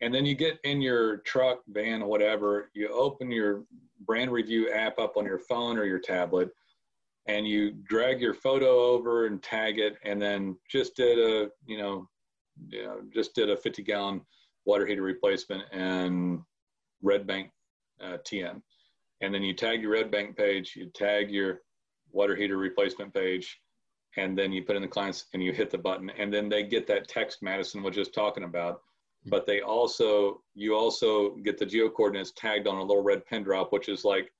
and then you get in your truck, van, whatever, you open your brand review app up on your phone or your tablet, and you drag your photo over and tag it, and then just did a, you know, you know just did a 50 gallon water heater replacement and Red Bank uh, TN. And then you tag your Red Bank page, you tag your water heater replacement page, and then you put in the clients and you hit the button, and then they get that text Madison was just talking about but they also you also get the geo coordinates tagged on a little red pin drop which is like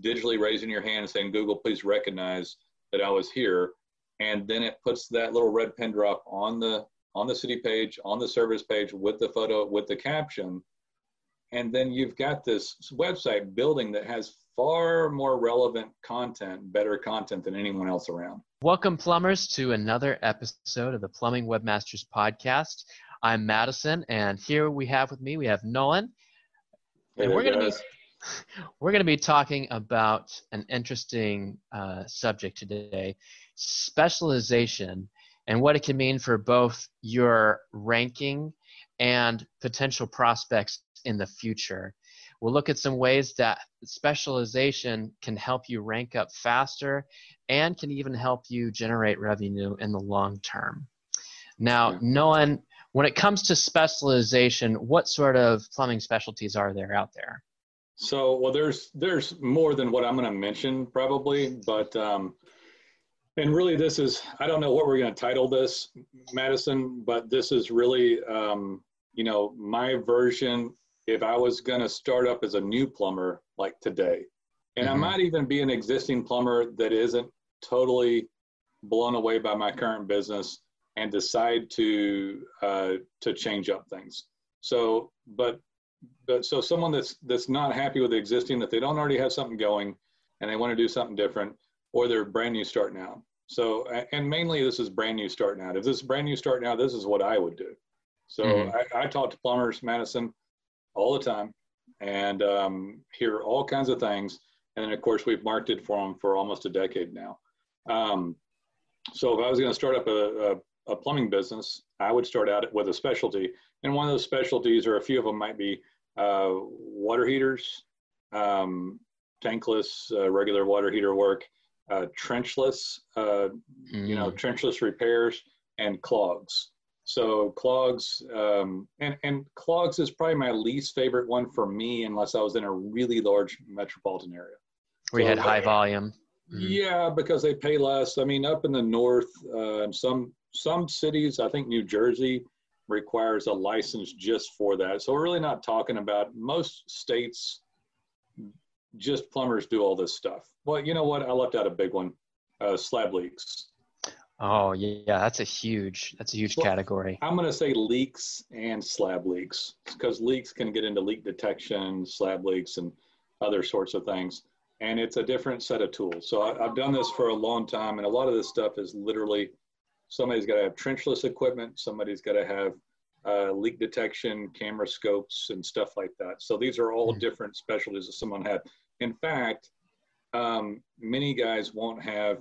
digitally raising your hand and saying google please recognize that i was here. And then it puts that little red pin drop on the on the city page on the service page with the photo with the caption. And then you've got this website building that has far more relevant content better content than anyone else around. Welcome plumbers to another episode of the plumbing webmasters podcast I'm Madison, and here we have with me we have Nolen, and we're gonna be we're gonna be talking about an interesting uh, subject today: specialization and what it can mean for both your ranking and potential prospects in the future. We'll look at some ways that specialization can help you rank up faster and can even help you generate revenue in the long term. Now, Nolen, when it comes to specialization, what sort of plumbing specialties are there out there? So, well, there's there's more than what I'm going to mention probably, but um, and really this is I don't know what we're going to title this, Madison, but this is really um, you know my version. If I was going to start up as a new plumber like today, and mm-hmm. I might even be an existing plumber that isn't totally blown away by my current business and decide to uh, to change up things. So, but but so someone that's that's not happy with the existing, that they don't already have something going, and they want to do something different, or they're brand new starting out. So, and mainly this is brand new starting out. If this is brand new starting out, this is what I would do. So mm-hmm. I, I, talk to plumbers, Madison, all the time, and um, hear all kinds of things. And then, of course, we've marketed for them for almost a decade now. Um, so if I was going to start up a, a a plumbing business, I would start out with a specialty. And one of those specialties, or a few of them, might be uh, water heaters, um, tankless, uh, regular water heater work, uh, trenchless, mm. you know, mm. trenchless repairs, and clogs. So clogs, um, and, and clogs is probably my least favorite one for me, unless I was in a really large metropolitan area. Where you had high volume. Mm. Yeah, because they pay less. I mean, up in the north, uh, some some cities, I think New Jersey requires a license just for that. So we're really not talking about most states. Just plumbers do all this stuff. Well, you know what? I left out a big one: uh, slab leaks. Oh yeah, that's a huge that's a huge well, category. I'm going to say leaks and slab leaks because leaks can get into leak detection, slab leaks, and other sorts of things. And it's a different set of tools. So I, have done this for a long time, and a lot of this stuff is literally somebody's got to have trenchless equipment, somebody's got to have uh, leak detection, camera scopes, and stuff like that. So these are all mm-hmm. different specialties that someone had. In fact, um, many guys won't have,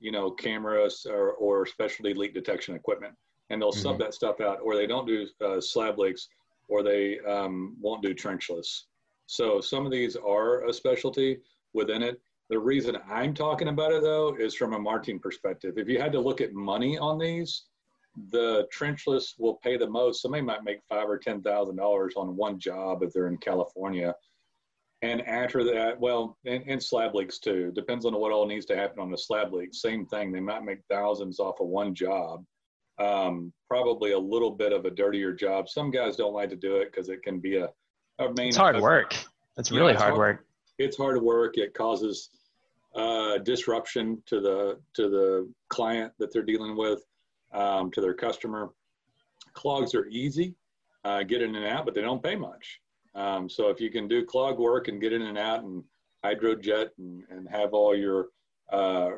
you know, cameras or, or specialty leak detection equipment, and they'll mm-hmm. sub that stuff out, or they don't do uh, slab leaks, or they um, won't do trenchless. So some of these are a specialty within it. The reason I'm talking about it though is from a marketing perspective. If you had to look at money on these, the trenchless will pay the most. Somebody might make five or ten thousand dollars on one job if they're in California. And after that, well, and, and, slab leaks too. Depends on what all needs to happen on the slab leak. Same thing. They might make thousands off of one job. Um, probably a little bit of a dirtier job. Some guys don't like to do it because it can be a, a main. It's hard work. It's really hard, hard work it's hard to work. It causes uh, disruption to the to the client that they're dealing with, um, to their customer. Clogs are easy, uh, get in and out, but they don't pay much. Um, so if you can do clog work and get in and out and hydrojet and, and have all your uh,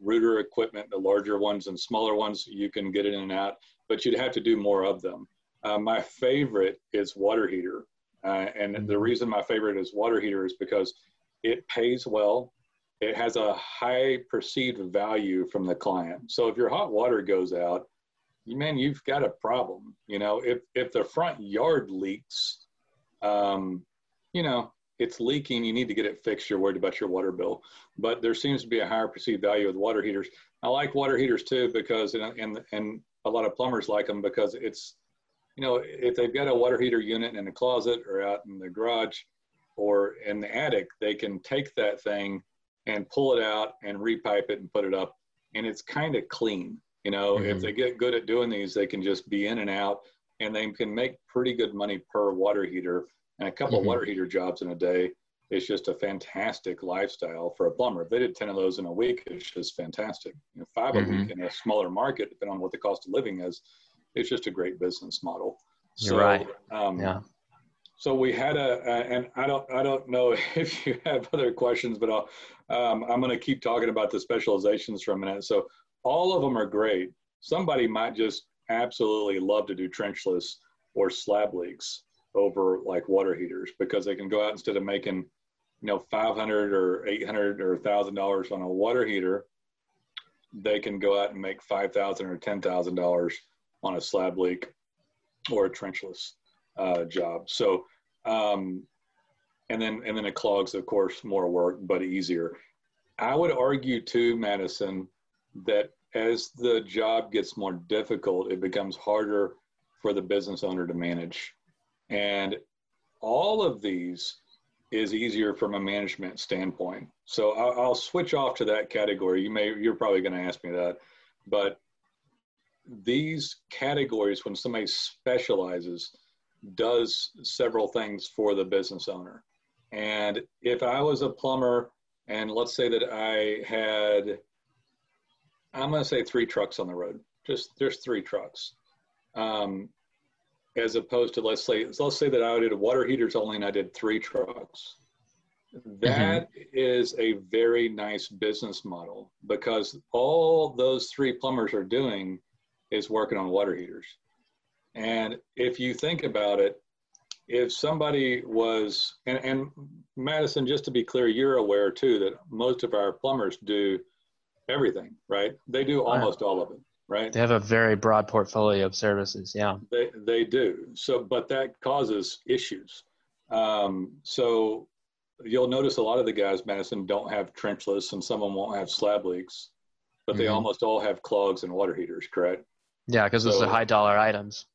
rooter equipment, the larger ones and smaller ones, you can get in and out, but you'd have to do more of them. Uh, my favorite is water heater. Uh, and mm-hmm. the reason my favorite is water heater is because it pays well. It has a high perceived value from the client. So if your hot water goes out, man, you've got a problem. You know, if if the front yard leaks, um, you know, it's leaking. You need to get it fixed. You're worried about your water bill, but there seems to be a higher perceived value with water heaters. I like water heaters too because and and and a lot of plumbers like them because it's, you know, if they've got a water heater unit in a closet or out in the garage or in the attic, they can take that thing and pull it out and repipe it and put it up, and it's kind of clean you know, mm-hmm. if they get good at doing these, they can just be in and out and they can make pretty good money per water heater. And a couple mm-hmm. of water heater jobs in a day is just a fantastic lifestyle for a plumber. If they did 10 of those in a week, it's just fantastic. You know, 5 mm-hmm. a week in a smaller market, depending on what the cost of living is, it's just a great business model. You're so, right. Um, yeah. So we had a, a, and I don't, I don't know if you have other questions, but I'll, um, I'm going to keep talking about the specializations for a minute. So all of them are great. Somebody might just absolutely love to do trenchless or slab leaks over like water heaters because they can go out instead of making, you know, 500 or 800 or $1,000 on a water heater, they can go out and make 5,000 or $10,000 on a slab leak or a trenchless uh, job. So, um, and then and then it clogs, of course, more work but easier. I would argue too, Madison, that as the job gets more difficult, it becomes harder for the business owner to manage. And all of these is easier from a management standpoint. So I'll, I'll switch off to that category. You may, you're probably going to ask me that, but these categories, when somebody specializes, does several things for the business owner. And if I was a plumber, and let's say that I had I'm going to say three trucks on the road. Just there's three trucks, um, as opposed to let's say let's say that I did water heaters only and I did three trucks. That mm-hmm. is a very nice business model because all those three plumbers are doing is working on water heaters. And if you think about it, if somebody was, and, and Madison, just to be clear, you're aware too that most of our plumbers do everything, right? They do almost all of it, right? They have a very broad portfolio of services. Yeah. They, they do. So, but that causes issues. Um, so you'll notice a lot of the guys, Madison, don't have trenchless and some of them won't have slab leaks, but mm-hmm. they almost all have clogs and water heaters, correct? Yeah, because so, those are high dollar items.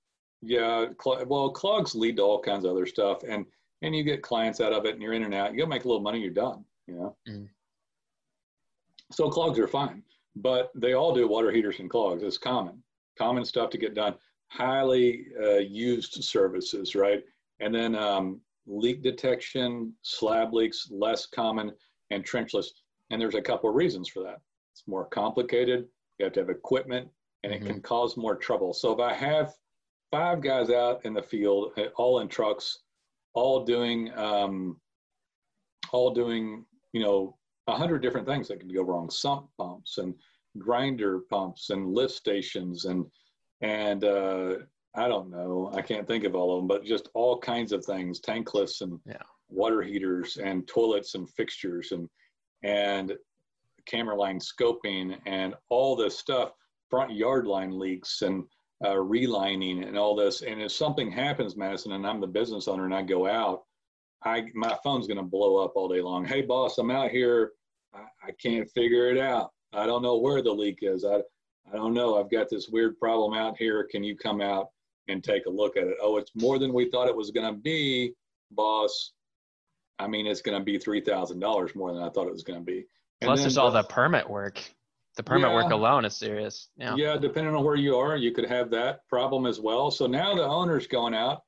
Yeah. Cl- well, clogs lead to all kinds of other stuff. And, and you get clients out of it and you're in and out. You got to make a little money, you're done, you know? Mm. So clogs are fine, but they all do water heaters and clogs. It's common, common stuff to get done. Highly uh, used services, right? And then um, leak detection, slab leaks, less common, and trenchless. And there's a couple of reasons for that. It's more complicated. You have to have equipment, and mm-hmm. it can cause more trouble. So if I have five guys out in the field, uh, all in trucks, all doing, um, all doing, you know, a hundred different things that can go wrong. Sump pumps and grinder pumps and lift stations and and uh, I don't know. I can't think of all of them, but just all kinds of things, tankless and yeah. water heaters and toilets and fixtures and and camera line scoping and all this stuff, front yard line leaks and uh, relining and all this. And if something happens, Madison, and I'm the business owner and I go out, I my phone's going to blow up all day long. Hey, boss, I'm out here. I, I can't figure it out. I don't know where the leak is. I I don't know. I've got this weird problem out here. Can you come out and take a look at it? Oh, it's more than we thought it was going to be, boss. I mean, it's going to be three thousand dollars more than I thought it was going to be. And Plus, there's all the permit work. The permit yeah, work alone is serious. Yeah. Yeah, depending on where you are, you could have that problem as well. So now the owner's going out,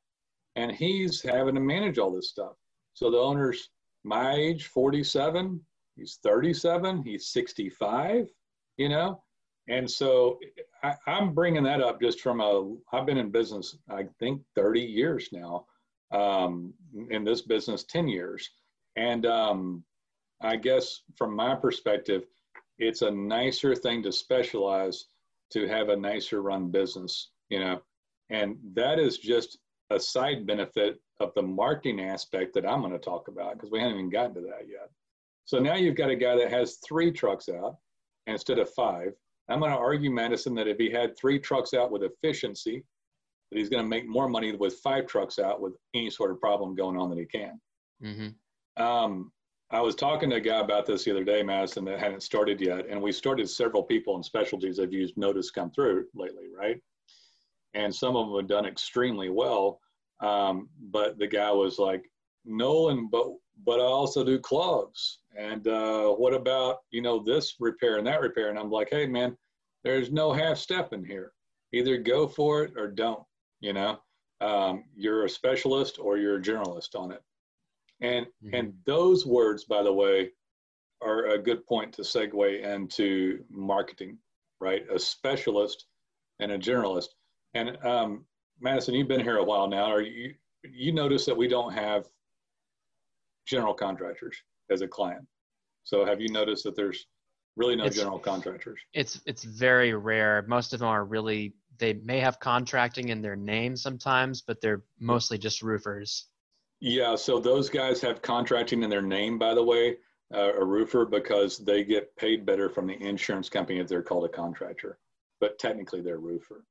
and he's having to manage all this stuff. So the owner's my age, 47, he's 37, he's 65, you know? And so I, am bringing that up just from a, I've been in business, I think 30 years now, um, in this business 10 years. And um, I guess from my perspective, it's a nicer thing to specialize to have a nicer run business, you know? And that is just a side benefit of the marketing aspect that I'm going to talk about because we haven't even gotten to that yet. So now you've got a guy that has three trucks out instead of five. I'm going to argue, Madison, that if he had three trucks out with efficiency, that he's going to make more money with five trucks out with any sort of problem going on that he can. Mm-hmm. Um, I was talking to a guy about this the other day, Madison, that hadn't started yet, and we started several people in specialties have used Notice come through lately, right? And some of them have done extremely well. Um, but the guy was like, Nolen, but but I also do clogs. And uh, what about you know this repair and that repair? And I'm like, hey man, there's no half step in here. Either go for it or don't. You know, um, you're a specialist or you're a generalist on it. And mm-hmm. and those words, by the way, are a good point to segue into marketing, right? A specialist and a generalist. And um, Madison, you've been here a while now. Are you you notice that we don't have general contractors as a client. So have you noticed that there's really no it's, general contractors? It's it's very rare. Most of them are really they may have contracting in their name sometimes, but they're mostly just roofers. Yeah, so those guys have contracting in their name, by the way, uh, a roofer, because they get paid better from the insurance company if they're called a contractor. But technically, they're a roofer.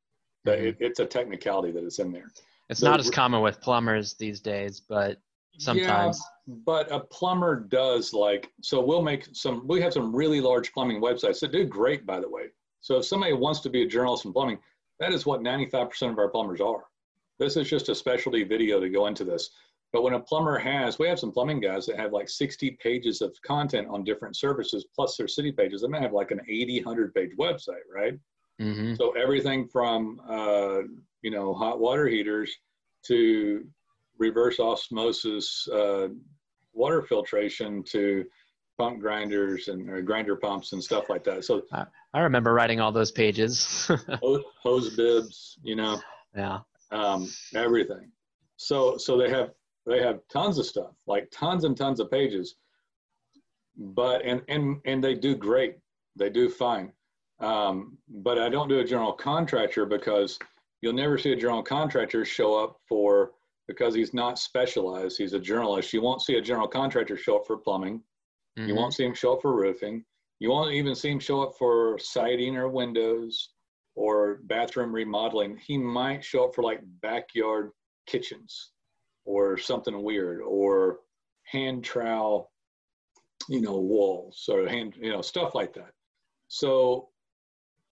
Mm-hmm. It, it's a technicality that is in there. It's not as common with plumbers these days, but sometimes. Yeah, but a plumber does like so we'll make some we have some really large plumbing websites that do great by the way. So if somebody wants to be a journalist in plumbing, that is what 95% of our plumbers are. This is just a specialty video to go into this. But when a plumber has, we have some plumbing guys that have like 60 pages of content on different services plus their city pages. They may have like an 80, 100 page website, right? Mm-hmm. So everything from, uh, you know, hot water heaters to reverse osmosis uh, water filtration to pump grinders and grinder pumps and stuff like that. So I remember writing all those pages. hose, hose, bibs, you know. Yeah. Um, everything. So so they have they have tons of stuff, like tons and tons of pages. But and and and they do great. They do fine. Um, but I don't do a general contractor because you'll never see a general contractor show up for because he's not specialized. He's a journalist. You won't see a general contractor show up for plumbing. Mm-hmm. You won't see him show up for roofing. You won't even see him show up for siding or windows or bathroom remodeling. He might show up for like backyard kitchens or something weird or hand trowel, you know, walls or hand, you know, stuff like that. So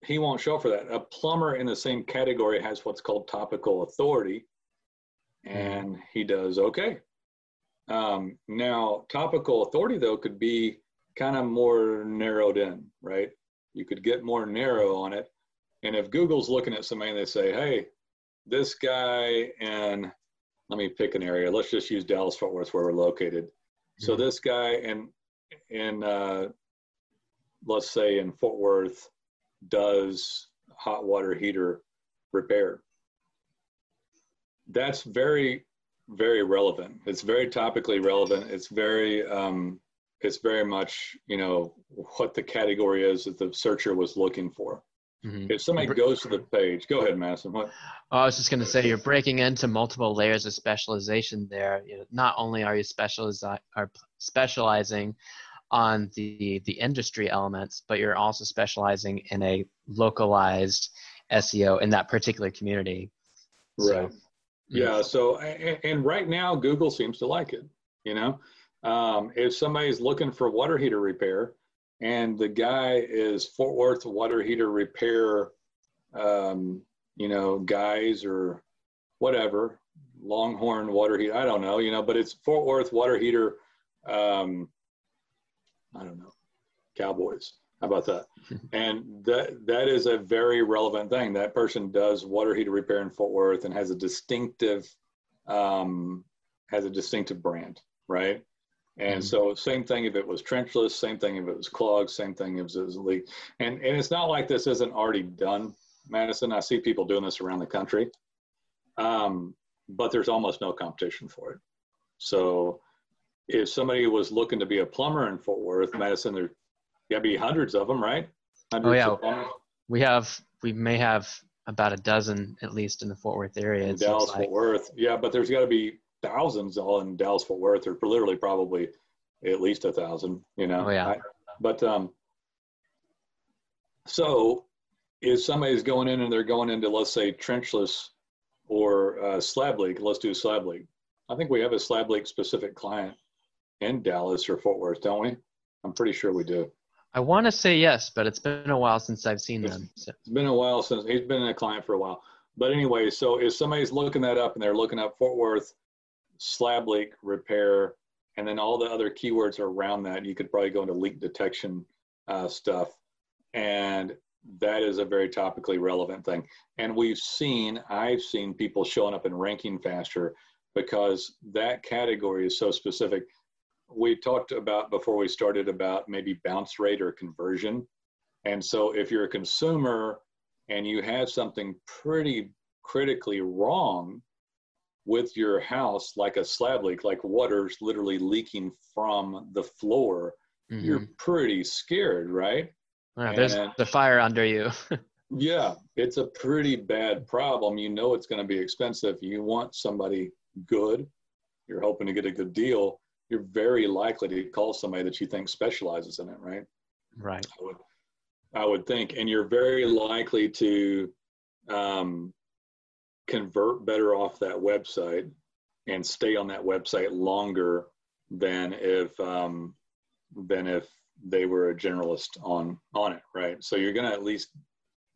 he won't show for that. A plumber in the same category has what's called topical authority and he does okay. Um, now, topical authority though could be kind of more narrowed in, right? You could get more narrow on it. And if Google's looking at somebody and they say, hey, this guy and let me pick an area. Let's just use Dallas Fort Worth where we're located. Mm-hmm. So this guy in in uh, let's say in Fort Worth does hot water heater repair that's very very relevant it's very topically relevant it's very um, it's very much you know what the category is that the searcher was looking for mm-hmm. if somebody goes to the page go ahead madison what oh, i was just going to say you're breaking into multiple layers of specialization there you know, not only are you specialize, are specializing on the the industry elements but you're also specializing in a localized seo in that particular community right so, yeah. So, and, and, right now, Google seems to like it. You know, um, if somebody's looking for water heater repair, and the guy is Fort Worth water heater repair, um, you know, guys or whatever, Longhorn water heater. I don't know. You know, but it's Fort Worth water heater. Um, I don't know, Cowboys. How about that? and that that is a very relevant thing. That person does water heater repair in Fort Worth and has a distinctive um, has a distinctive brand, right? And mm-hmm. so same thing if it was trenchless, same thing if it was clogged, same thing if it was a leak. And and it's not like this isn't already done, Madison. I see people doing this around the country. Um, but there's almost no competition for it. So if somebody was looking to be a plumber in Fort Worth, Madison, there gotta be hundreds of them, right? Hundreds oh yeah, we have we may have about a dozen at least in the Fort Worth area. Dallas Fort Worth, yeah, but there's got to be thousands all in Dallas Fort Worth, or literally probably at least a thousand. You know. Oh yeah. I, but um, so if somebody's going in and they're going into, let's say, trenchless or uh, slab leak, let's do slab leak. I think we have a slab leak specific client in Dallas or Fort Worth, don't we? I'm pretty sure we do. I want to say yes, but it's been a while since I've seen it's, them. So. It's been a while since he's been a client for a while. But anyway, so if somebody's looking that up and they're looking up Fort Worth slab leak repair, and then all the other keywords around that, you could probably go into leak detection uh, stuff. And that is a very topically relevant thing. And we've seen, I've seen people showing up and ranking faster because that category is so specific. We talked about before we started about maybe bounce rate or conversion. And so if you're a consumer and you have something pretty critically wrong with your house, like a slab leak, like water's literally leaking from the floor, mm-hmm. you're pretty scared, right? Yeah, there's and, the fire under you. yeah, it's a pretty bad problem. You know it's going to be expensive. You want somebody good. You're hoping to get a good deal. You're very likely to call somebody that you think specializes in it, right? Right. I would, I would think, and you're very likely to um, convert better off that website and stay on that website longer than if um, than if they were a generalist on on it, right? So you're gonna at least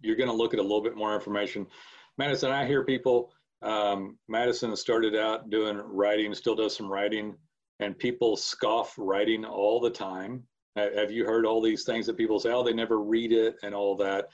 you're gonna look at a little bit more information. Madison, I hear people. Um, Madison started out doing writing, still does some writing, and people scoff writing all the time. Have you heard all these things that people say? Oh, they never read it and all that.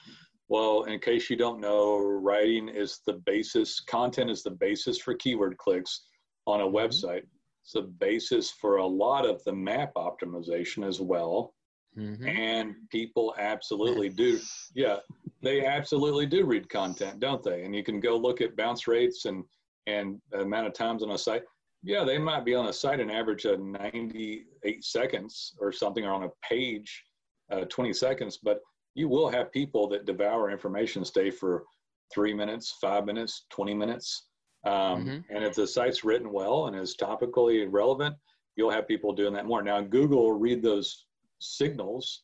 Well, in case you don't know, writing is the basis. Content is the basis for keyword clicks on a mm-hmm. website. It's the basis for a lot of the map optimization as well. Mm-hmm. And people absolutely do. Yeah, they absolutely do read content, don't they? And you can go look at bounce rates and and amount of times on a site. Yeah, they might be on a site an average of 98 seconds or something, or on a page, uh, 20 seconds. But you will have people that devour information, stay for three minutes, five minutes, 20 minutes. Um, mm-hmm. And if the site's written well and is topically relevant, you'll have people doing that more. Now, Google will read those signals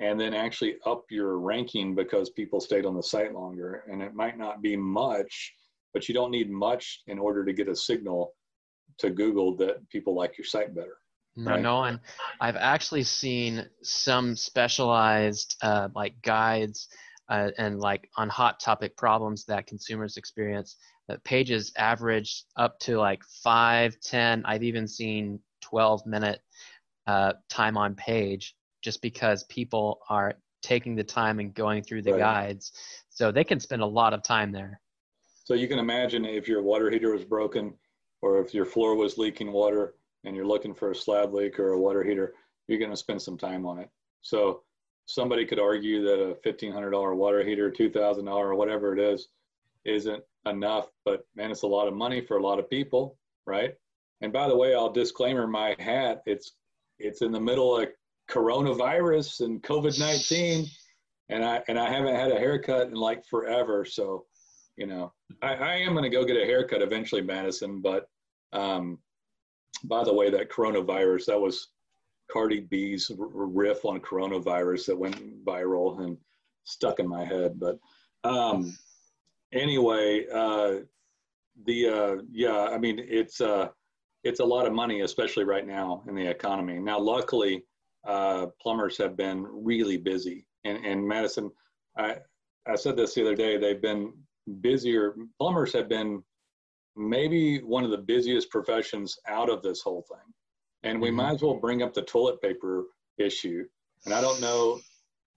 and then actually up your ranking because people stayed on the site longer. And it might not be much, but you don't need much in order to get a signal to Google that people like your site better. No, right? no, and I've actually seen some specialized uh, like guides uh, and like on hot topic problems that consumers experience that pages average up to like five, ten. I've even seen 12 minute uh, time on page just because people are taking the time and going through the right. guides. So they can spend a lot of time there. So you can imagine if your water heater was broken or if your floor was leaking water and you're looking for a slab leak or a water heater, you're going to spend some time on it. So somebody could argue that a $1,500 water heater, $2,000 or whatever it is, isn't enough, but man, it's a lot of money for a lot of people, right? And by the way, I'll disclaimer my hat. It's it's in the middle of coronavirus and COVID nineteen, and I and I haven't had a haircut in like forever. So, you know, I, I am going to go get a haircut eventually, Madison. But um, by the way, that coronavirus that was Cardi B's riff on coronavirus that went viral and stuck in my head. But um, anyway, uh, the uh, yeah, I mean it's uh, it's a lot of money, especially right now in the economy. Now, luckily, uh, plumbers have been really busy. And, and Madison, I, I said this the other day, they've been busier. Plumbers have been maybe one of the busiest professions out of this whole thing. And we mm-hmm. might as well bring up the toilet paper issue. And I don't know,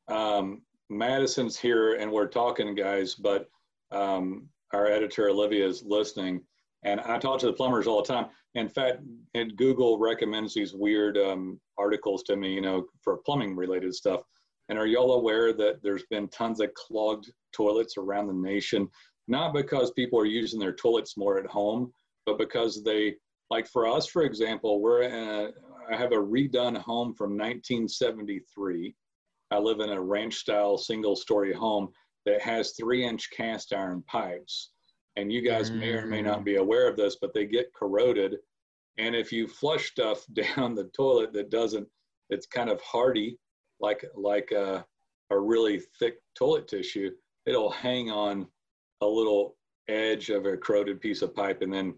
um, Madison's here and we're talking, guys, but um, our editor Olivia is listening. And I talk to the plumbers all the time. In fact, and Google recommends these weird um, articles to me, you know, for plumbing related stuff. And are y'all aware that there's been tons of clogged toilets around the nation? Not because people are using their toilets more at home, but because they, like for us, for example, we're in a, I have a redone home from 1973. I live in a ranch style single story home that has three inch cast iron pipes. And you guys mm. may or may not mm. be aware of this, but they get corroded. And if you flush stuff down the toilet that doesn't, it's kind of hardy, like like a, a really thick toilet tissue, it'll hang on a little edge of a corroded piece of pipe and then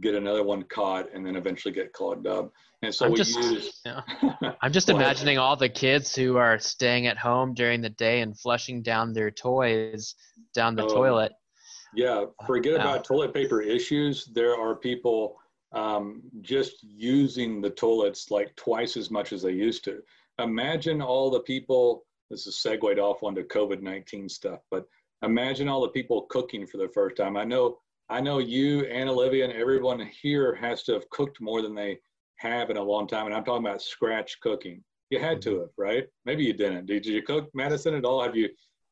get another one caught and then eventually get clogged up. And so I'm we just, use. yeah. I'm just imagining all the kids who are staying at home during the day and flushing down their toys down the Oh, toilet. Yeah, forget Yeah. about toilet paper issues. There are people um, just using the toilets like twice as much as they used to. Imagine all the people. This is segued off onto COVID nineteen stuff, but imagine all the people cooking for the first time. I know, I know you and Olivia and everyone here has to have cooked more than they have in a long time, and I'm talking about scratch cooking. You had to have, right? Maybe you didn't. Did you cook Madison at all? Have you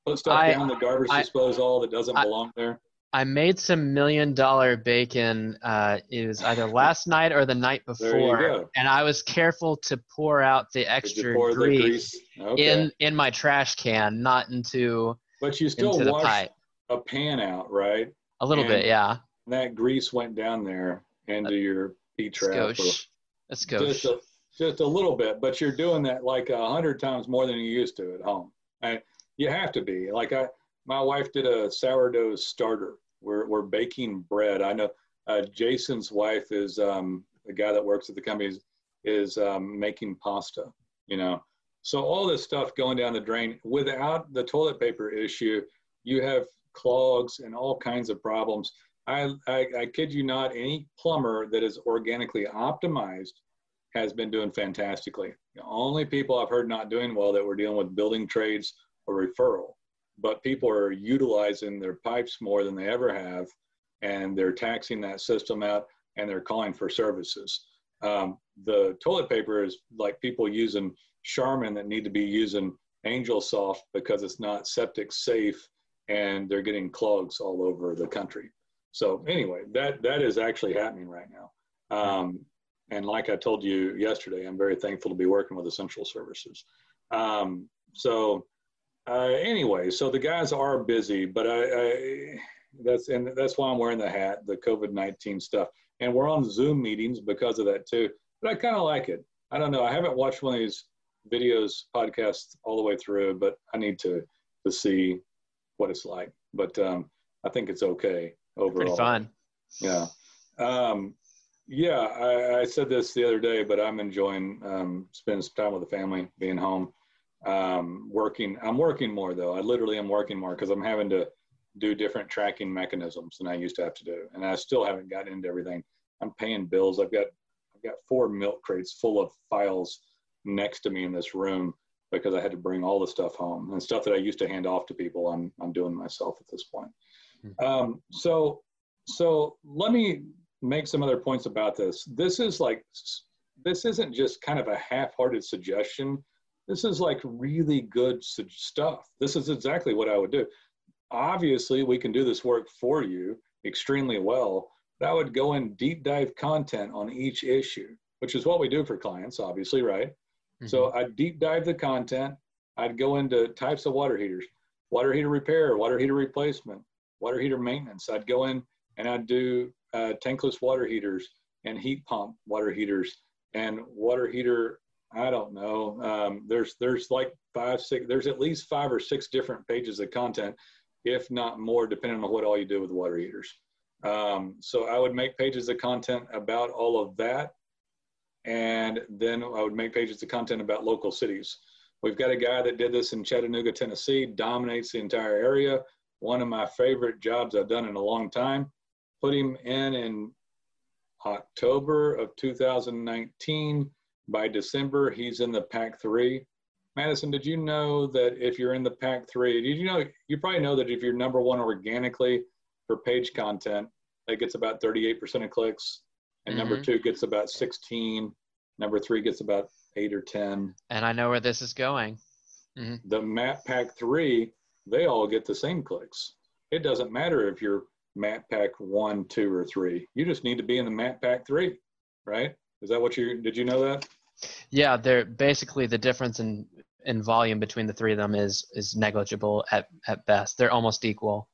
put stuff I- down the garbage I- disposal that doesn't I- belong there? I made some million dollar bacon. Uh, it was either last night or the night before, and I was careful to pour out the extra pour the grease, grease? Okay. in in my trash can, not into but you still washed a pan out, right? A little And bit, yeah. That grease went down there into your P trap. Skosh. A Just a, just a little bit, but you're doing that like a hundred times more than you used to at home. And you have to be. Like I, my wife did a sourdough starter. We're we're baking bread. I know uh, Jason's wife is um, the guy that works at the company is, is um, making pasta. You know, so all this stuff going down the drain without the toilet paper issue, you have clogs and all kinds of problems. I, I, I kid you not, any plumber that is organically optimized has been doing fantastically. The only people I've heard not doing well that we're dealing with building trades or referral, but people are utilizing their pipes more than they ever have, and they're taxing that system out and they're calling for services. Um, the toilet paper is like people using Charmin that need to be using Angel Soft because it's not septic safe and they're getting clogs all over the country. So anyway, that that is actually happening right now. Um, and like I told you yesterday, I'm very thankful to be working with Essential Services. Um, so uh, anyway, so the guys are busy, but I, I that's and that's why I'm wearing the hat, the COVID nineteen stuff, and we're on Zoom meetings because of that too. But I kind of like it. I don't know. I haven't watched one of these videos podcasts all the way through, but I need to to see what it's like. But um, I think it's okay overall. Pretty fun. Yeah. Um, yeah, I, I said this the other day, but I'm enjoying um, spending some time with the family, being home, um, working. I'm working more though. I literally am working more because I'm having to do different tracking mechanisms than I used to have to do, and I still haven't gotten into everything. I'm paying bills. I've got I've got four milk crates full of files next to me in this room because I had to bring all the stuff home and stuff that I used to hand off to people. I'm I'm doing myself at this point. Um, so so let me make some other points about this. This is like this isn't just kind of a half-hearted suggestion. This is like really good su- stuff. This is exactly what I would do. Obviously, we can do this work for you extremely well. I would go in deep dive content on each issue, which is what we do for clients, obviously, right? So I'd deep dive the content. I'd go into types of water heaters, water heater repair, water heater replacement, water heater maintenance. I'd go in and I'd do uh, tankless water heaters and heat pump water heaters and water heater. I don't know. Um, there's there's like five six. There's at least five or six different pages of content, if not more, depending on what all you do with water heaters. Um, so I would make pages of content about all of that and then I would make pages of content about local cities. We've got a guy that did this in Chattanooga, Tennessee, dominates the entire area. One of my favorite jobs I've done in a long time. Put him in in October of 2019. By December, he's in the Pack 3. Madison, did you know that if you're in the Pack 3, did you know, you probably know that if you're number one organically for page content, that gets about 38% of clicks and number Mhm. two gets about 16 number three gets about 8 or 10 And I know where this is going. the map pack 3 they all get the same clicks it doesn't matter if you're map pack 1 2 or 3 you just need to be in the map pack 3 right is that what you did you know that Yeah, they're basically the difference in in volume between the three of them is is negligible at at best. They're almost equal.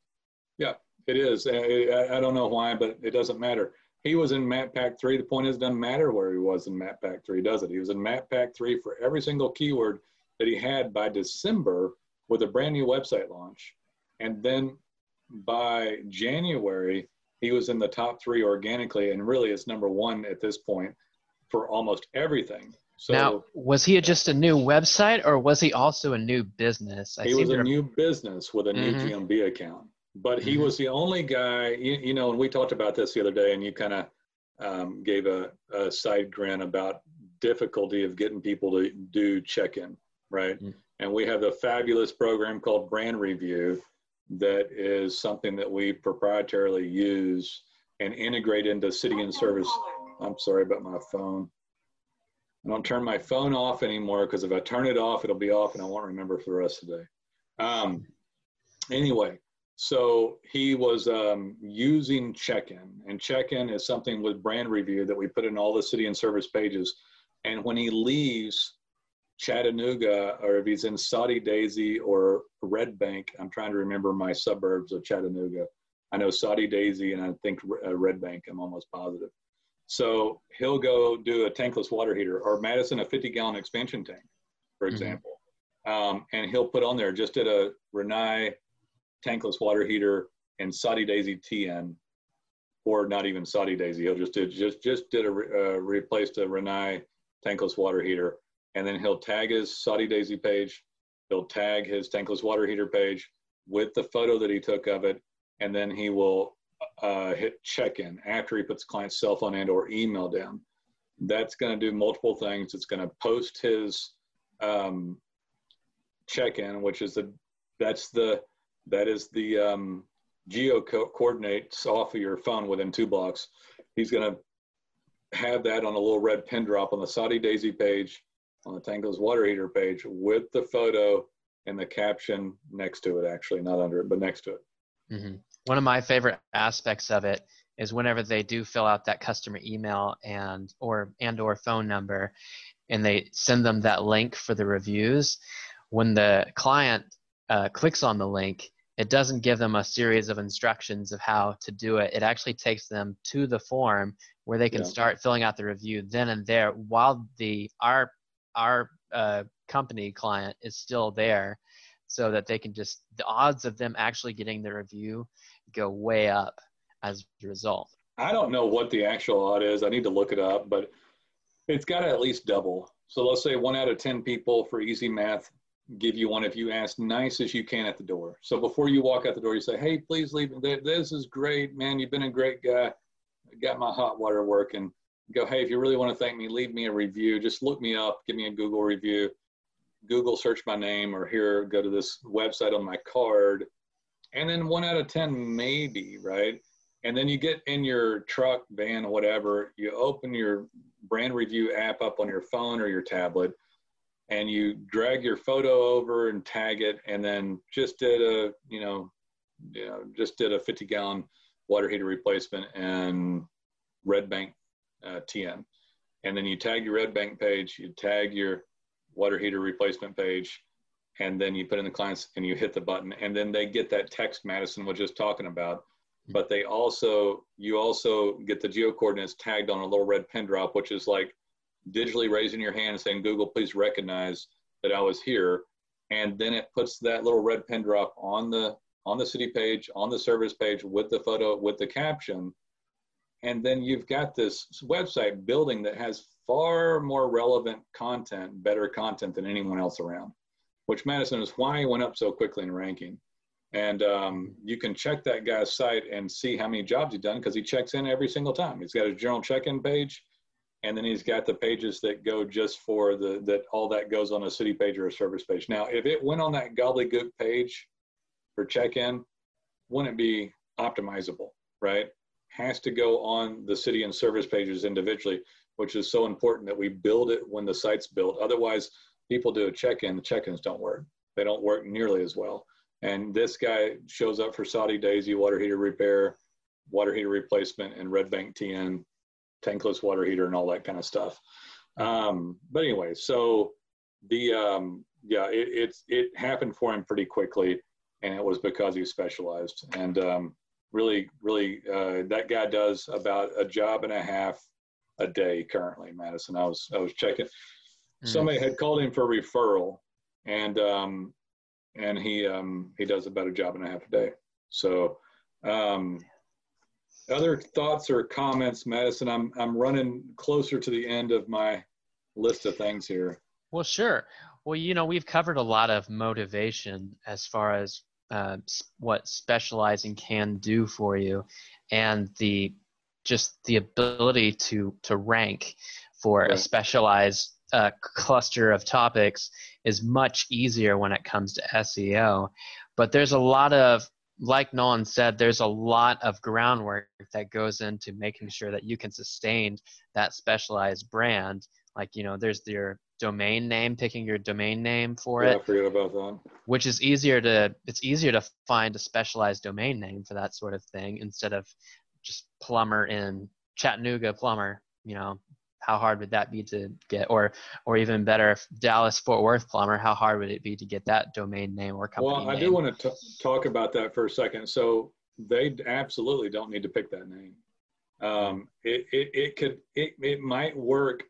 Yeah it is I, I don't know why but it doesn't matter he was in map pack 3 the point is it doesn't matter where he was in map pack 3 does it he was in map pack 3 for every single keyword that he had by december with a brand new website launch And then by January, he was in the top three organically, and really is number one at this point for almost everything. So now, was he just a new website, or was he also a new business? I he was a new business with a new mm-hmm. GMB account, but he mm-hmm. was the only guy. You, you, know, and we talked about this the other day, and you kind of um, gave a, a, side grin about difficulty of getting people to do check-in, right? Mm-hmm. And we have a fabulous program called Brand Review that is something that we proprietarily use and integrate into City and Service. I'm sorry about my phone. I don't turn my phone off anymore because if I turn it off, it'll be off and I won't remember for the rest of the day. Um, anyway, so he was um, using check-in, and check-in is something with brand review that we put in all the city and service pages. And when he leaves Chattanooga, or if he's in Soddy Daisy or Red Bank, I'm trying to remember my suburbs of Chattanooga. I know Soddy Daisy and I think uh, Red Bank. I'm almost positive. So he'll go do a tankless water heater or Madison a 50 gallon expansion tank, for mm-hmm. example. Mm-hmm. Um, and he'll put on there just did a Rinnai tankless water heater and Soddy Daisy TN, or not even Soddy Daisy. He'll just did just just did a uh, replaced a Rinnai tankless water heater, and then he'll tag his Soddy Daisy page. He'll tag his tankless water heater page with the photo that he took of it, and then he will uh, hit check-in after he puts client's cell phone and or email down. That's going to do multiple things. It's going to post his um, check-in, which is the that's the that is the um, geo co- coordinates off of your phone within two blocks. He's going to have that on a little red pin drop on the Soddy Daisy page, on the Tankless water heater page with the photo and the caption next to it. Actually, not under it, but next to it. Mm-hmm one of my favorite aspects of it is whenever they do fill out that customer email and or and or phone number and they send them that link for the reviews when the client uh, clicks on the link it doesn't give them a series of instructions of how to do it it actually takes them to the form where they can yeah. start filling out the review then and there while the our our uh, company client is still there so that they can just the odds of them actually getting the review go way up as a result. I don't know what the actual odd is. I need to look it up, but it's got to at least double. So let's say one out of 10 people for easy math give you one if you ask nice as you can at the door. So before you walk out the door, you say, hey, please leave. This is great, man. You've been a great guy. Got my hot water working. Go, hey, if you really want to thank me, leave me a review. Just look me up, give me a Google review. Google search my name or here, go to this website on my card and then one out of 10 maybe right and then you get in your truck van whatever you open your brand review app up on your phone or your tablet and you drag your photo over and tag it and then just did a you know you know just did a 50 gallon water heater replacement and red bank uh, tn and then you tag your red bank page you tag your water heater replacement page and then you put in the clients and you hit the button. And then they get that text madison was just talking about. But they also you also get the geo coordinates tagged on a little red pin drop which is like digitally raising your hand and saying google please recognize that i was here and then it puts that little red pin drop on the on the city page on the service page with the photo with the caption and then you've got this website building that has far more relevant content better content than anyone else around which Madison is why he went up so quickly in ranking. And um, you can check that guy's site and see how many jobs he's done because he checks in every single time. He's got a general check-in page, and then he's got the pages that go just for the that all that goes on a city page or a service page. Now, if it went on that gobbledygook page for check-in, wouldn't it be optimizable, right? Has to go on the city and service pages individually, which is so important that we build it when the site's built. Otherwise, people do a check-in, the check-ins don't work. They don't work nearly as well. And this guy shows up for Soddy Daisy water heater repair, water heater replacement, and Red Bank TN, tankless water heater, and all that kind of stuff. Um, but anyway, so the um, yeah, it, it it happened for him pretty quickly, and it was because he specialized. And um, really, really, uh, that guy does about a job and a half a day currently, Madison. I was I was checking. Mm. Somebody had called him for referral, and um, and he um, he does about a job and a half a day. So, um, other thoughts or comments, Madison? I'm I'm running closer to the end of my list of things here. Well, sure. Well, you know, we've covered a lot of motivation as far as uh, what specializing can do for you, and the just the ability to to rank for right. a specialized uh, cluster of topics is much easier when it comes to SEO. But there's a lot of, like Nolen said, there's a lot of groundwork that goes into making sure that you can sustain that specialized brand. Like, you know, there's your domain name, picking your domain name for yeah, it. I forget about that. Which is easier to, it's easier to find a specialized domain name for that sort of thing instead of just plumber in Chattanooga plumber, you know, how hard would that be to get or or even better if dallas fort worth plumber how hard would it be to get that domain name or company well i name? do want to talk about that for a second so they absolutely don't need to pick that name um, it, it, it could it, it might work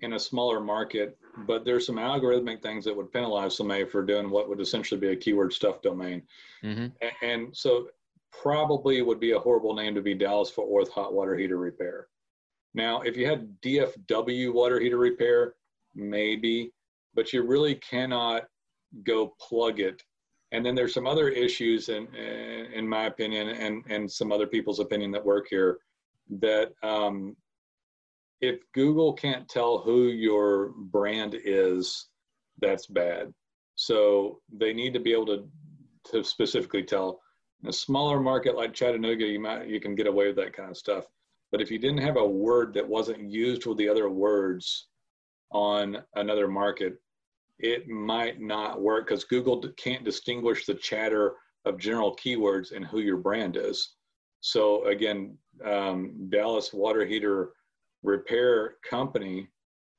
in a smaller market but there's some algorithmic things that would penalize somebody for doing what would essentially be a keyword stuff domain mm-hmm. and, and so probably would be a horrible name to be dallas fort worth hot water heater repair now, if you had DFW water heater repair, maybe, but you really cannot go plug it. And then there's some other issues, in, in my opinion, and, and some other people's opinion that work here, that um, if Google can't tell who your brand is, that's bad. So they need to be able to, to specifically tell. In a smaller market like Chattanooga, you might you can get away with that kind of stuff. But if you didn't have a word that wasn't used with the other words on another market, it might not work because Google can't distinguish the chatter of general keywords and who your brand is. So again, um, Dallas Water Heater Repair Company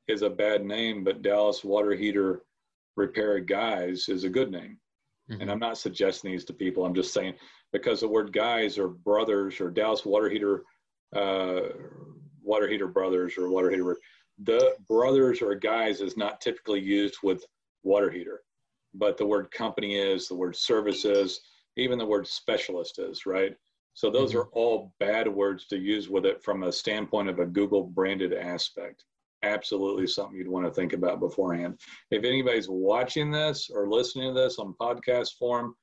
is a bad name, but Dallas Water Heater Repair Guys is a good name. Mm-hmm. And I'm not suggesting these to people. I'm just saying because the word guys or brothers or Dallas Water Heater uh, water heater brothers or water heater. The brothers or guys is not typically used with water heater, but the word company is, the word services, even the word specialist is, right? So those mm-hmm. are all bad words to use with it from a standpoint of a Google branded aspect. Absolutely something you'd want to think about beforehand. If anybody's watching this or listening to this on podcast form,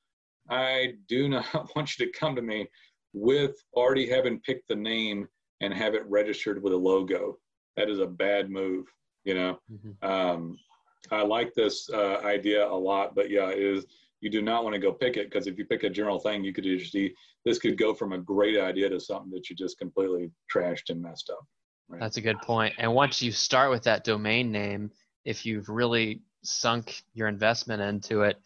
I do not want you to come to me with already having picked the name and have it registered with a logo. That is a bad move, you know. Mm-hmm. Um, I like this uh, idea a lot, but yeah, it is. You do not want to go pick it because if you pick a general thing, you could just see this could go from a great idea to something that you just completely trashed and messed up. Right? That's a good point. And once you start with that domain name, if you've really sunk your investment into it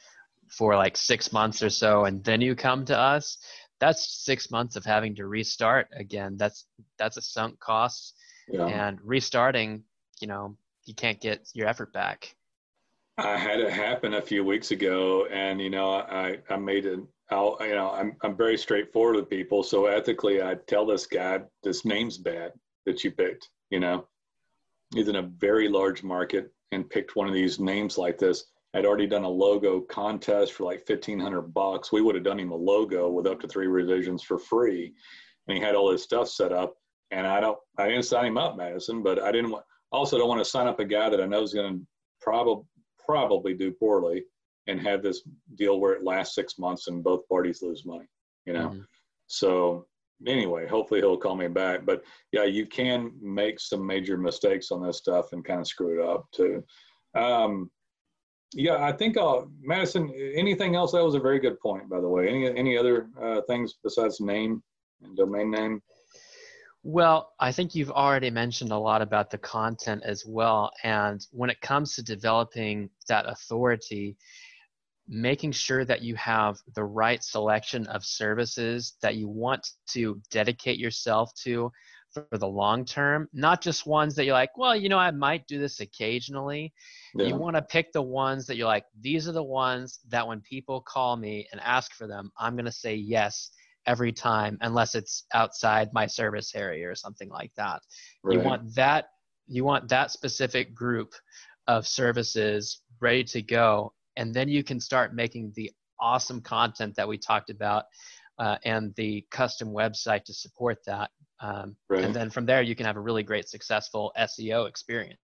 for like six months or so, and then you come to us, that's six months of having to restart again. That's that's a sunk cost, yeah. and restarting, you know, you can't get your effort back. I had it happen a few weeks ago, and you know, I I made it. I'll, you know, I'm I'm very straightforward with people. So ethically, I tell this guy this name's bad that you picked. You know, he's in a very large market and picked one of these names like this. I'd already done a logo contest for like fifteen hundred bucks. We would have done him a logo with up to three revisions for free, and he had all his stuff set up. And I don't, I didn't sign him up, Madison, but I didn't. Want, also, don't want to sign up a guy that I know is going to probably probably do poorly and have this deal where it lasts six months and both parties lose money. You know, mm-hmm. so anyway, hopefully he'll call me back. But yeah, you can make some major mistakes on this stuff and kind of screw it up too. Um, yeah, I think uh, Madison. Anything else? That was a very good point, by the way. Any any other uh, things besides name and domain name? Well, I think you've already mentioned a lot about the content as well. And when it comes to developing that authority, making sure that you have the right selection of services that you want to dedicate yourself to for the long term, not just ones that you're like, well, you know, I might do this occasionally. Yeah. You want to pick the ones that you're like, these are the ones that when people call me and ask for them, I'm going to say yes every time, unless it's outside my service area or something like that. Right. You want that, you want that specific group of services ready to go and then you can start making the awesome content that we talked about uh, and the custom website to support that. Um, right. And then from there, you can have a really great, successful SEO experience.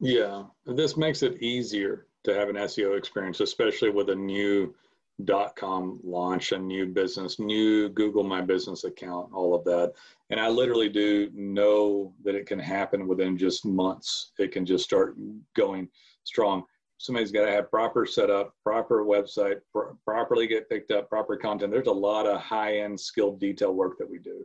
Yeah, this makes it easier to have an SEO experience, especially with a new dot com launch, a new business, new Google My Business account, all of that. And I literally do know that it can happen within just months. It can just start going strong. Somebody's got to have proper setup, proper website, pr- properly get picked up, proper content. There's a lot of high end skilled detail work that we do.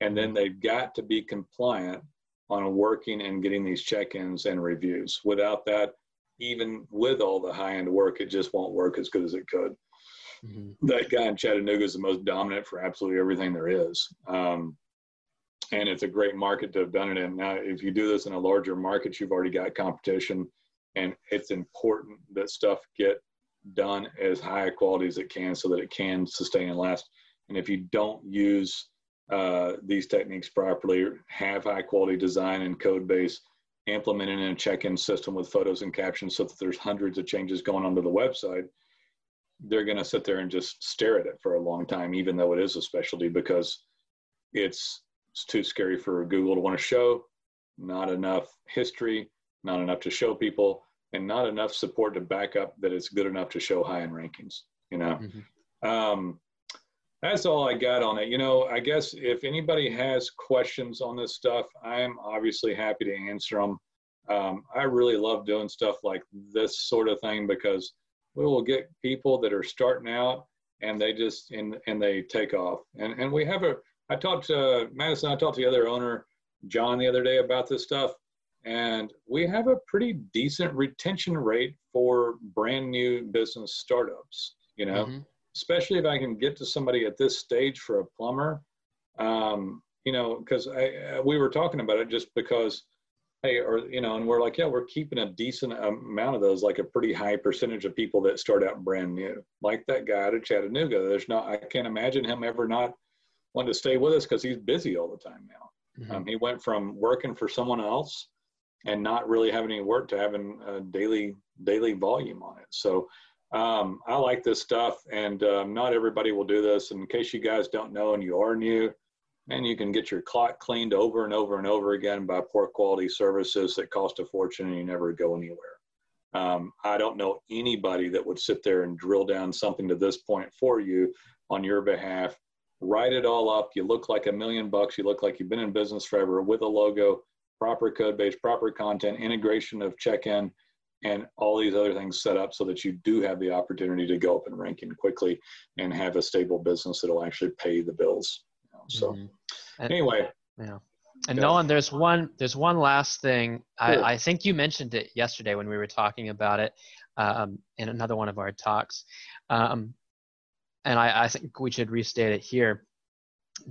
And then they've got to be compliant on working and getting these check ins and reviews. Without that, even with all the high end work, it just won't work as good as it could. Mm-hmm. That guy in Chattanooga is the most dominant for absolutely everything there is. Um, and it's a great market to have done it in. Now, if you do this in a larger market, you've already got competition, and it's important that stuff get done as high a quality as it can so that it can sustain and last. And if you don't use uh, these techniques properly, have high quality design and code base, implemented in a check-in system with photos and captions so that there's hundreds of changes going onto the website, they're going to sit there and just stare at it for a long time, even though it is a specialty, because it's, it's too scary for Google to want to show, not enough history, not enough to show people, and not enough support to back up that it's good enough to show high in rankings. You know, mm-hmm. um, that's all I got on it. You know, I guess if anybody has questions on this stuff, I'm obviously happy to answer them. Um, I really love doing stuff like this sort of thing because we will get people that are starting out and they just and and they take off. And and we have a I talked to Madison, I talked to the other owner, John, the other day about this stuff, and we have a pretty decent retention rate for brand new business startups. You know, mm-hmm. Especially if I can get to somebody at this stage for a plumber. Um, you know, because we were talking about it just because hey, or you know, and we're like, yeah, we're keeping a decent amount of those, like a pretty high percentage of people that start out brand new, like that guy out of Chattanooga. There's not, I can't imagine him ever not wanting to stay with us because he's busy all the time now. Mm-hmm. Um, he went from working for someone else and not really having any work to having a daily daily volume on it. So um, I like this stuff, and um, not everybody will do this. In case you guys don't know and you are new, and you can get your clock cleaned over and over and over again by poor quality services that cost a fortune and you never go anywhere. Um, I don't know anybody that would sit there and drill down something to this point for you on your behalf, write it all up. You look like a million bucks. You look like you've been in business forever with a logo, proper code base, proper content, integration of check in, and all these other things set up so that you do have the opportunity to go up in ranking quickly and have a stable business that'll actually pay the bills. So mm-hmm. and, anyway. Yeah. And yeah. Nolen, there's one there's one last thing. I, I, think you mentioned it yesterday when we were talking about it um, in another one of our talks. Um, and I, I think we should restate it here.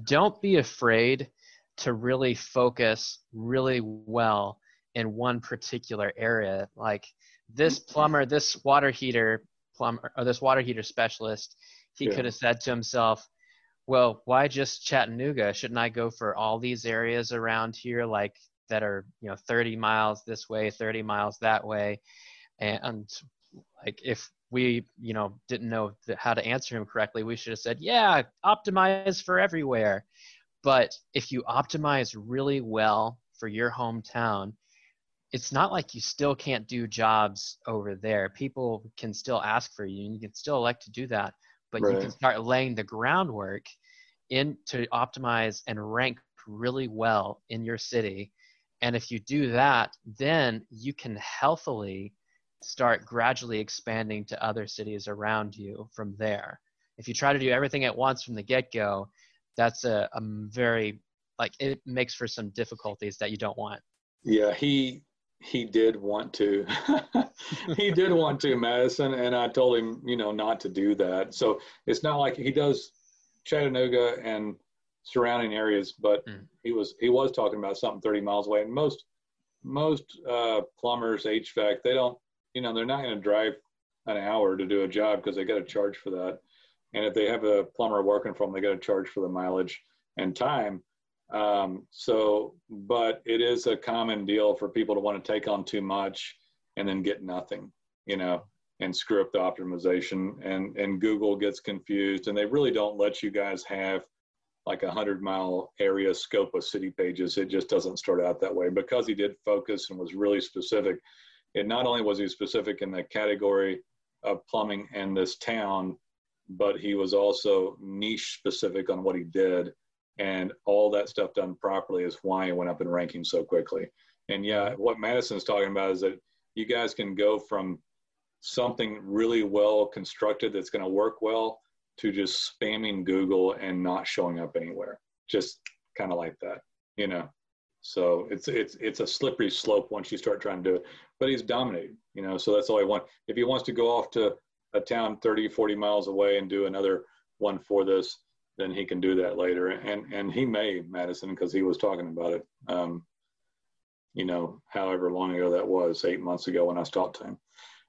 Don't be afraid to really focus really well in one particular area. Like this mm-hmm. plumber, this water heater plumber, or this water heater specialist, he yeah. could have said to himself, well, why just Chattanooga? Shouldn't I go for all these areas around here, like that are you know 30 miles this way, 30 miles that way, and like if we you know didn't know how to answer him correctly, we should have said, yeah, optimize for everywhere. But if you optimize really well for your hometown, it's not like you still can't do jobs over there. People can still ask for you, and you can still elect to do that but right. you can start laying the groundwork in to optimize and rank really well in your city. And if you do that, then you can healthily start gradually expanding to other cities around you from there. If you try to do everything at once from the get go, that's a, a very, like, it makes for some difficulties that you don't want. Yeah, he he did want to he did want to madison and i told him you know not to do that. So it's not like he does chattanooga and surrounding areas but mm. he was he was talking about something 30 miles away. And most most uh, plumbers hvac they don't you know they're not going to drive an hour to do a job because they got to charge for that. And if they have a plumber working for them they got to charge for the mileage and time um, so, but it is a common deal for people to want to take on too much and then get nothing, you know. and screw up the optimization. And and google gets confused and they really don't let you guys have like a hundred mile area scope of city pages. It just doesn't start out that way. Because he did focus and was really specific and not only was he specific in the category of plumbing and this town but he was also niche specific on what he did and all that stuff done properly is why it went up in ranking so quickly. And yeah what madison's talking about is that you guys can go from something really well constructed that's going to work well to just spamming google and not showing up anywhere. Just kind of like that you know? So it's it's it's a slippery slope once you start trying to do it but he's dominating you know? So that's all he wants. If he wants to go off to a town 30 40 miles away and do another one for this then he can do that later and and he may madison because he was talking about it um, you know however long ago that was eight months ago when i talked to him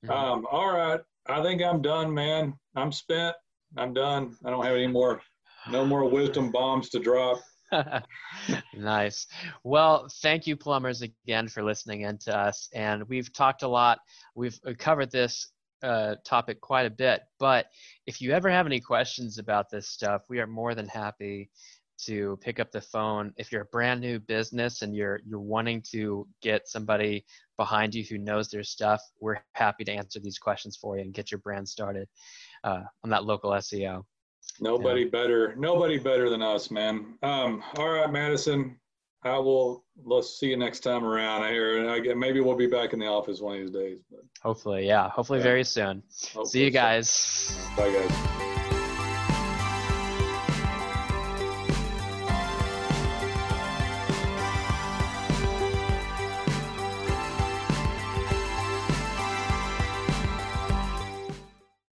mm-hmm. um, all right i think i'm done man i'm spent i'm done i don't have any more no more wisdom bombs to drop nice. Well, thank you, plumbers, again for listening in to us. And we've talked a lot. We've covered this uh, topic quite a bit. But if you ever have any questions about this stuff, we are more than happy to pick up the phone. If you're a brand new business and you're you're wanting to get somebody behind you who knows their stuff, we're happy to answer these questions for you and get your brand started uh, on that local SEO. Nobody yeah. better. Nobody better than us, man. Um, all right, Madison. I will. Let's see you next time around. I hear. I maybe we'll be back in the office one of these days. But hopefully, yeah. Hopefully, yeah. very soon. Hopefully see you guys. Bye, guys.